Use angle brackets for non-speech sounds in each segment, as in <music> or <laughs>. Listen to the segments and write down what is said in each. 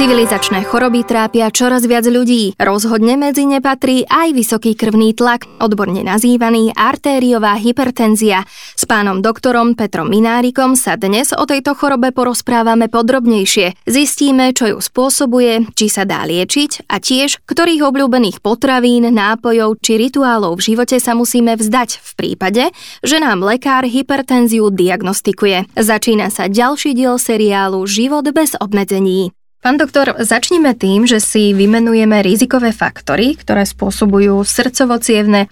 Civilizačné choroby trápia čoraz viac ľudí. Rozhodne medzi ne patrí aj vysoký krvný tlak, odborne nazývaný artériová hypertenzia. S pánom doktorom Petrom Minárikom sa dnes o tejto chorobe porozprávame podrobnejšie. Zistíme, čo ju spôsobuje, či sa dá liečiť a tiež, ktorých obľúbených potravín, nápojov či rituálov v živote sa musíme vzdať v prípade, že nám lekár hypertenziu diagnostikuje. Začína sa ďalší diel seriálu Život bez obmedzení. Pán doktor, začneme tým, že si vymenujeme rizikové faktory, ktoré spôsobujú srdcovo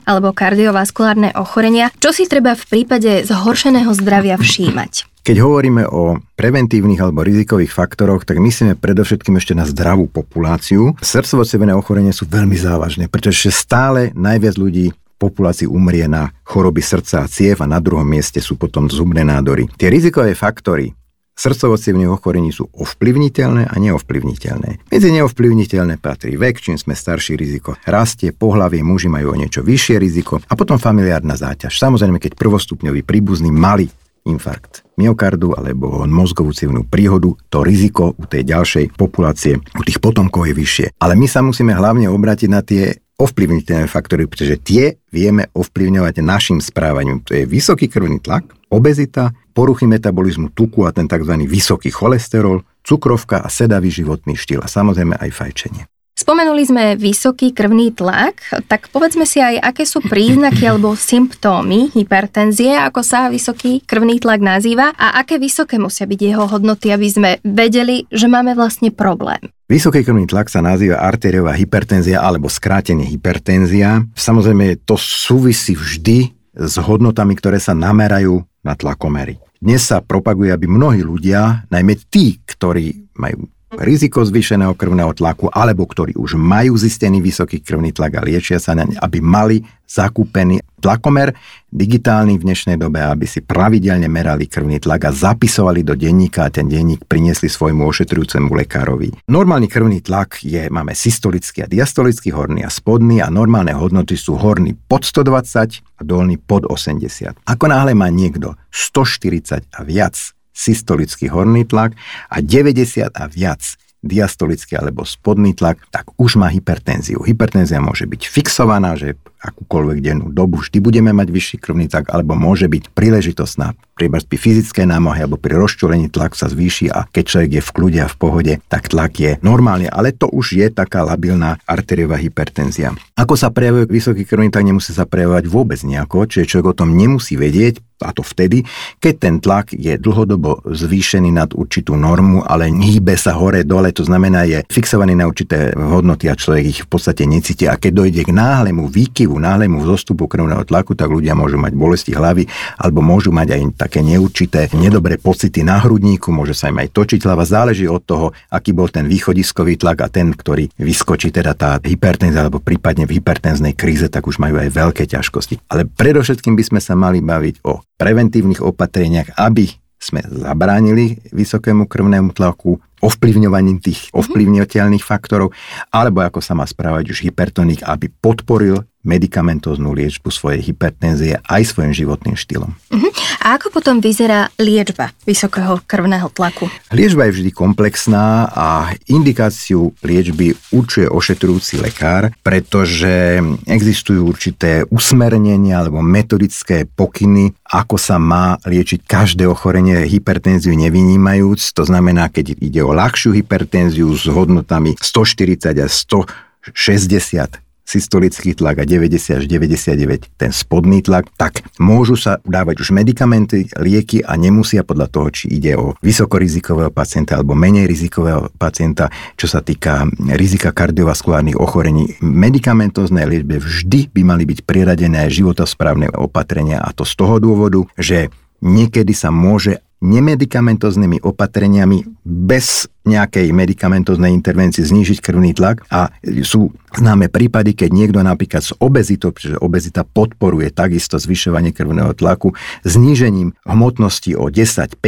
alebo kardiovaskulárne ochorenia. Čo si treba v prípade zhoršeného zdravia všímať? Keď hovoríme o preventívnych alebo rizikových faktoroch, tak myslíme predovšetkým ešte na zdravú populáciu. srdcovo ochorenia sú veľmi závažné, pretože stále najviac ľudí populácii umrie na choroby srdca a ciev a na druhom mieste sú potom zubné nádory. Tie rizikové faktory, srdcovo ochorení sú ovplyvniteľné a neovplyvniteľné. Medzi neovplyvniteľné patrí vek, čím sme starší riziko rastie, pohlavie muži majú o niečo vyššie riziko a potom familiárna záťaž. Samozrejme, keď prvostupňový príbuzný mali infarkt myokardu alebo mozgovú civnú príhodu, to riziko u tej ďalšej populácie, u tých potomkov je vyššie. Ale my sa musíme hlavne obrátiť na tie ovplyvniteľné faktory, pretože tie vieme ovplyvňovať našim správaním. To je vysoký krvný tlak, obezita, poruchy metabolizmu tuku a ten tzv. vysoký cholesterol, cukrovka a sedavý životný štýl a samozrejme aj fajčenie. Spomenuli sme vysoký krvný tlak, tak povedzme si aj, aké sú príznaky <laughs> alebo symptómy hypertenzie, ako sa vysoký krvný tlak nazýva a aké vysoké musia byť jeho hodnoty, aby sme vedeli, že máme vlastne problém. Vysoký krvný tlak sa nazýva arteriová hypertenzia alebo skrátenie hypertenzia. Samozrejme, to súvisí vždy s hodnotami, ktoré sa namerajú na tlakomery. Dnes sa propaguje, aby mnohí ľudia, najmä tí, ktorí majú riziko zvýšeného krvného tlaku alebo ktorí už majú zistený vysoký krvný tlak a liečia sa na ne, aby mali zakúpený tlakomer digitálny v dnešnej dobe, aby si pravidelne merali krvný tlak a zapisovali do denníka a ten denník priniesli svojmu ošetrujúcemu lekárovi. Normálny krvný tlak je, máme systolický a diastolický horný a spodný a normálne hodnoty sú horný pod 120 a dolný pod 80. Ako náhle má niekto 140 a viac systolický horný tlak a 90 a viac diastolický alebo spodný tlak, tak už má hypertenziu. Hypertenzia môže byť fixovaná, že akúkoľvek dennú dobu vždy budeme mať vyšší krvný tlak, alebo môže byť príležitostná pri fyzické námohy alebo pri rozčúlení tlak sa zvýši a keď človek je v kľude a v pohode, tak tlak je normálny, ale to už je taká labilná arteriová hypertenzia. Ako sa prejavuje vysoký krvný tlak, nemusí sa prejavovať vôbec nejako, čiže človek o tom nemusí vedieť, a to vtedy, keď ten tlak je dlhodobo zvýšený nad určitú normu, ale hýbe sa hore dole, to znamená je fixovaný na určité hodnoty a človek ich v podstate necíti. A keď dojde k náhlemu výkyvu, náhlemu zostupu krvného tlaku, tak ľudia môžu mať bolesti hlavy alebo môžu mať aj také neurčité, nedobré pocity na hrudníku, môže sa im aj točiť hlava, záleží od toho, aký bol ten východiskový tlak a ten, ktorý vyskočí teda tá hypertenzia alebo prípadne v hypertenznej kríze, tak už majú aj veľké ťažkosti. Ale predovšetkým by sme sa mali baviť o preventívnych opatreniach, aby sme zabránili vysokému krvnému tlaku, ovplyvňovaním tých mhm. ovplyvniteľných faktorov, alebo ako sa má správať už hypertonik, aby podporil medikamentóznu liečbu svojej hypertenzie aj svojim životným štýlom. Uh-huh. A ako potom vyzerá liečba vysokého krvného tlaku? Liečba je vždy komplexná a indikáciu liečby určuje ošetrujúci lekár, pretože existujú určité usmernenia alebo metodické pokyny, ako sa má liečiť každé ochorenie hypertenziu nevynímajúc. To znamená, keď ide o ľahšiu hypertenziu s hodnotami 140 a 160 systolický tlak a 90 až 99 ten spodný tlak, tak môžu sa dávať už medikamenty, lieky a nemusia podľa toho, či ide o vysokorizikového pacienta alebo menej rizikového pacienta, čo sa týka rizika kardiovaskulárnych ochorení. Medikamentoznej liečbe vždy by mali byť priradené životosprávne opatrenia a to z toho dôvodu, že niekedy sa môže nemedikamentoznými opatreniami bez nejakej medikamentoznej intervencie znížiť krvný tlak a sú známe prípady, keď niekto napríklad s obezitou, pretože obezita podporuje takisto zvyšovanie krvného tlaku, znížením hmotnosti o 10-15%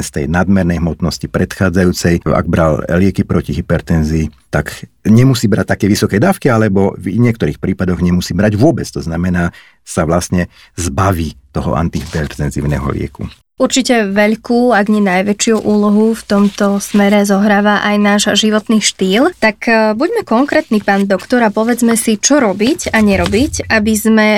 z tej nadmernej hmotnosti predchádzajúcej, ak bral lieky proti hypertenzii, tak nemusí brať také vysoké dávky, alebo v niektorých prípadoch nemusí brať vôbec. To znamená, sa vlastne zbaví toho antihypertenzívneho lieku. Určite veľkú, ak nie najväčšiu úlohu v tomto smere zohráva aj náš životný štýl. Tak e, buďme konkrétni, pán doktor, a povedzme si, čo robiť a nerobiť, aby sme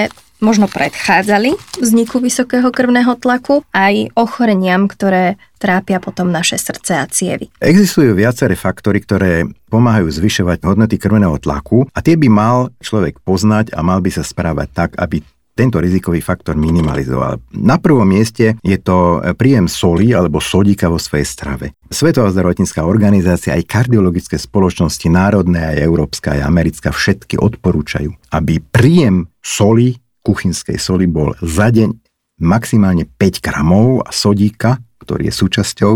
možno predchádzali vzniku vysokého krvného tlaku aj ochoreniam, ktoré trápia potom naše srdce a cievy. Existujú viaceré faktory, ktoré pomáhajú zvyšovať hodnoty krvného tlaku a tie by mal človek poznať a mal by sa správať tak, aby tento rizikový faktor minimalizoval. Na prvom mieste je to príjem soli alebo sodíka vo svojej strave. Svetová zdravotnícká organizácia, aj kardiologické spoločnosti, národné, aj európska, aj americká, všetky odporúčajú, aby príjem soli, kuchynskej soli bol za deň maximálne 5 gramov a sodíka, ktorý je súčasťou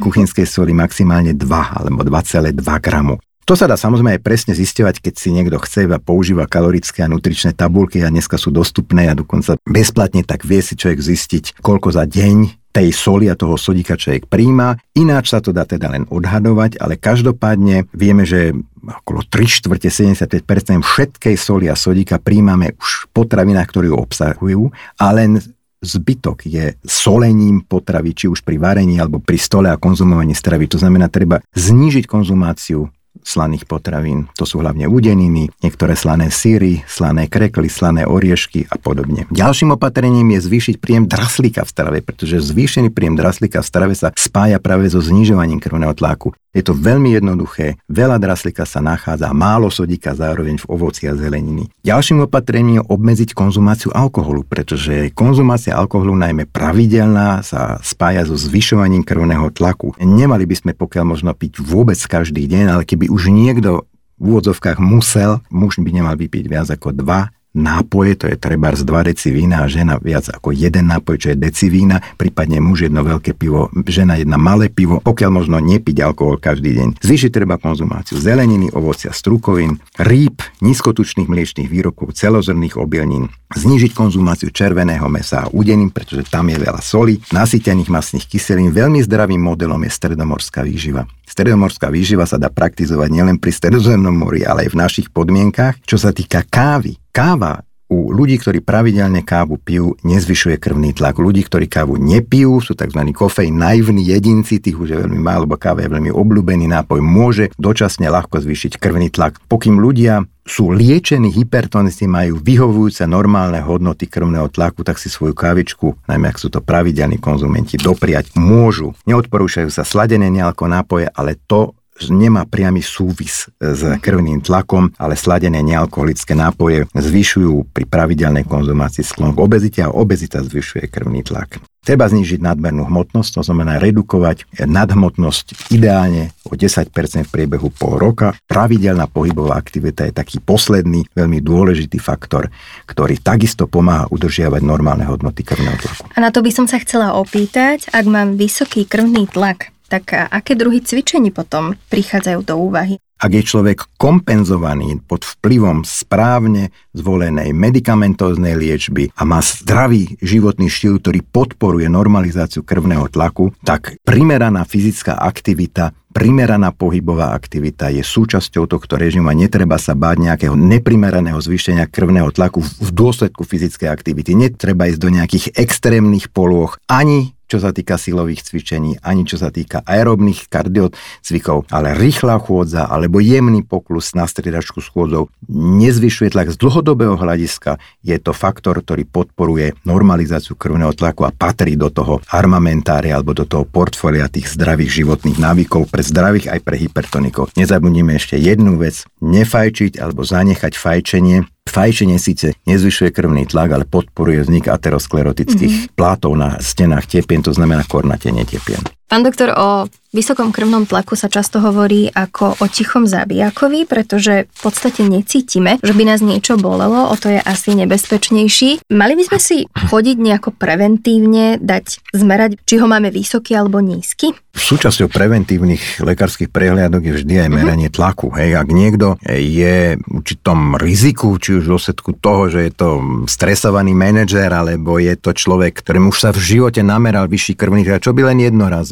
kuchynskej soli maximálne 2 alebo 2,2 gramu. To sa dá samozrejme aj presne zisťovať, keď si niekto chce a používa kalorické a nutričné tabulky a dneska sú dostupné a dokonca bezplatne, tak vie si človek zistiť, koľko za deň tej soli a toho sodíka človek príjma. Ináč sa to dá teda len odhadovať, ale každopádne vieme, že okolo 3 štvrte 75% všetkej soli a sodíka príjmame už v potravinách, ktoré ju obsahujú a len zbytok je solením potravy, či už pri varení alebo pri stole a konzumovaní stravy. To znamená, treba znížiť konzumáciu slaných potravín. To sú hlavne udeniny, niektoré slané síry, slané krekly, slané oriešky a podobne. Ďalším opatrením je zvýšiť príjem draslíka v strave, pretože zvýšený príjem draslíka v strave sa spája práve so znižovaním krvného tlaku. Je to veľmi jednoduché, veľa draslika sa nachádza, málo sodíka zároveň v ovoci a zeleniny. Ďalším opatrením je obmedziť konzumáciu alkoholu, pretože konzumácia alkoholu najmä pravidelná sa spája so zvyšovaním krvného tlaku. Nemali by sme pokiaľ možno piť vôbec každý deň, ale keby už niekto v úvodzovkách musel, muž by nemal vypiť viac ako 2 nápoje, to je treba z 2 deci vína a žena viac ako jeden nápoj, čo je deci vína, prípadne muž jedno veľké pivo, žena jedna malé pivo, pokiaľ možno nepiť alkohol každý deň. Zvýšiť treba konzumáciu zeleniny, ovocia, strukovín, rýb, nízkotučných mliečných výrobkov, celozrných obilnín, znížiť konzumáciu červeného mesa a udením, pretože tam je veľa soli, nasýtených masných kyselín. Veľmi zdravým modelom je stredomorská výživa. Stredomorská výživa sa dá praktizovať nielen pri stredozemnom mori, ale aj v našich podmienkach. Čo sa týka kávy, káva u ľudí, ktorí pravidelne kávu pijú, nezvyšuje krvný tlak. Ľudí, ktorí kávu nepijú, sú tzv. kofeín naivní jedinci, tých už je veľmi málo, lebo káva je veľmi obľúbený nápoj, môže dočasne ľahko zvýšiť krvný tlak. Pokým ľudia sú liečení hypertonisti, majú vyhovujúce normálne hodnoty krvného tlaku, tak si svoju kávičku, najmä ak sú to pravidelní konzumenti, dopriať môžu. Neodporúčajú sa sladené nejaké nápoje, ale to nemá priamy súvis s krvným tlakom, ale sladené nealkoholické nápoje zvyšujú pri pravidelnej konzumácii sklon k obezite a obezita zvyšuje krvný tlak. Treba znížiť nadmernú hmotnosť, to znamená redukovať nadhmotnosť ideálne o 10% v priebehu pol roka. Pravidelná pohybová aktivita je taký posledný, veľmi dôležitý faktor, ktorý takisto pomáha udržiavať normálne hodnoty krvného tlaku. A na to by som sa chcela opýtať, ak mám vysoký krvný tlak, tak aké druhy cvičení potom prichádzajú do úvahy? Ak je človek kompenzovaný pod vplyvom správne zvolenej medikamentóznej liečby a má zdravý životný štýl, ktorý podporuje normalizáciu krvného tlaku, tak primeraná fyzická aktivita primeraná pohybová aktivita je súčasťou tohto režimu a netreba sa báť nejakého neprimeraného zvýšenia krvného tlaku v dôsledku fyzickej aktivity. Netreba ísť do nejakých extrémnych polôch ani čo sa týka silových cvičení, ani čo sa týka aerobných kardiocvikov, ale rýchla chôdza alebo jemný poklus na striedačku schôdzov nezvyšuje tlak z dlhodobého hľadiska. Je to faktor, ktorý podporuje normalizáciu krvného tlaku a patrí do toho armamentária alebo do toho portfólia tých zdravých životných návykov pre zdravých aj pre hypertonikov. Nezabudnime ešte jednu vec, nefajčiť alebo zanechať fajčenie Fajčenie síce nezvyšuje krvný tlak, ale podporuje vznik aterosklerotických mm-hmm. plátov na stenách tepien, to znamená kornatenie tepien. Pán doktor, o vysokom krvnom tlaku sa často hovorí ako o tichom zabijakovi, pretože v podstate necítime, že by nás niečo bolelo, o to je asi nebezpečnejší. Mali by sme si chodiť nejako preventívne, dať zmerať, či ho máme vysoký alebo nízky? Súčasťou preventívnych lekárskych prehliadok je vždy aj meranie tlaku. Hej, ak niekto je v určitom riziku, či už v dôsledku toho, že je to stresovaný manažer, alebo je to človek, ktorým už sa v živote nameral vyšší krvný tlak, čo by len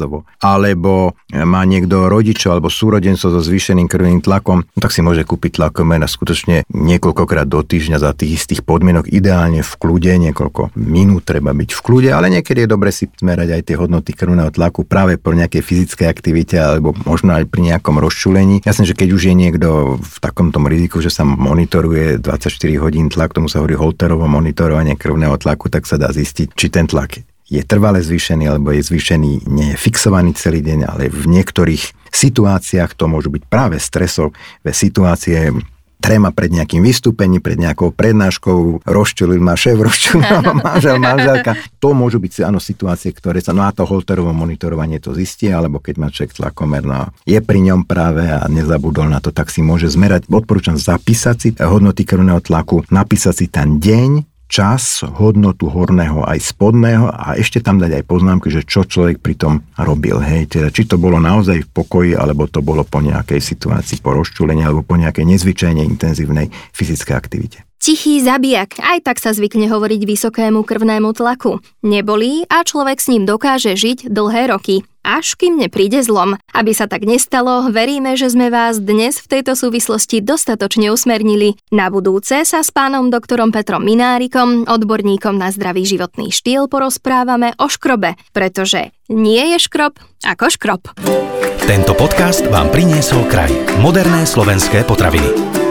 jednorazovo, alebo má niekto rodičov alebo súrodencov so zvýšeným krvným tlakom, no tak si môže kúpiť tlakomer a skutočne niekoľkokrát do týždňa za tých istých podmienok, ideálne v kľude, niekoľko minút treba byť v kľude, ale niekedy je dobre si zmerať aj tie hodnoty krvného tlaku práve po nejakej fyzickej aktivite alebo možno aj pri nejakom rozčulení. Jasne, že keď už je niekto v takom tom riziku, že sa monitoruje 24 hodín tlak, tomu sa hovorí holterovo monitorovanie krvného tlaku, tak sa dá zistiť, či ten tlak je trvale zvýšený, alebo je zvýšený, nie je fixovaný celý deň, ale v niektorých situáciách to môžu byť práve stresové situácie, trema pred nejakým vystúpením, pred nejakou prednáškou, rozčulil ma šéf, <laughs> rozčulil ma manžel, manželka. To môžu byť áno, situácie, ktoré sa, no a to holterovo monitorovanie to zistí, alebo keď má človek tlakomer, no je pri ňom práve a nezabudol na to, tak si môže zmerať. Odporúčam zapísať si hodnoty krvného tlaku, napísať si ten deň, čas, hodnotu horného aj spodného a ešte tam dať aj poznámky, že čo človek pri tom robil. Hej, teda či to bolo naozaj v pokoji, alebo to bolo po nejakej situácii, po rozčulení, alebo po nejakej nezvyčajne intenzívnej fyzickej aktivite. Tichý zabijak, aj tak sa zvykne hovoriť vysokému krvnému tlaku. Nebolí a človek s ním dokáže žiť dlhé roky až kým nepríde zlom. Aby sa tak nestalo, veríme, že sme vás dnes v tejto súvislosti dostatočne usmernili. Na budúce sa s pánom doktorom Petrom Minárikom, odborníkom na zdravý životný štýl, porozprávame o škrobe, pretože nie je škrob ako škrob. Tento podcast vám priniesol kraj. Moderné slovenské potraviny.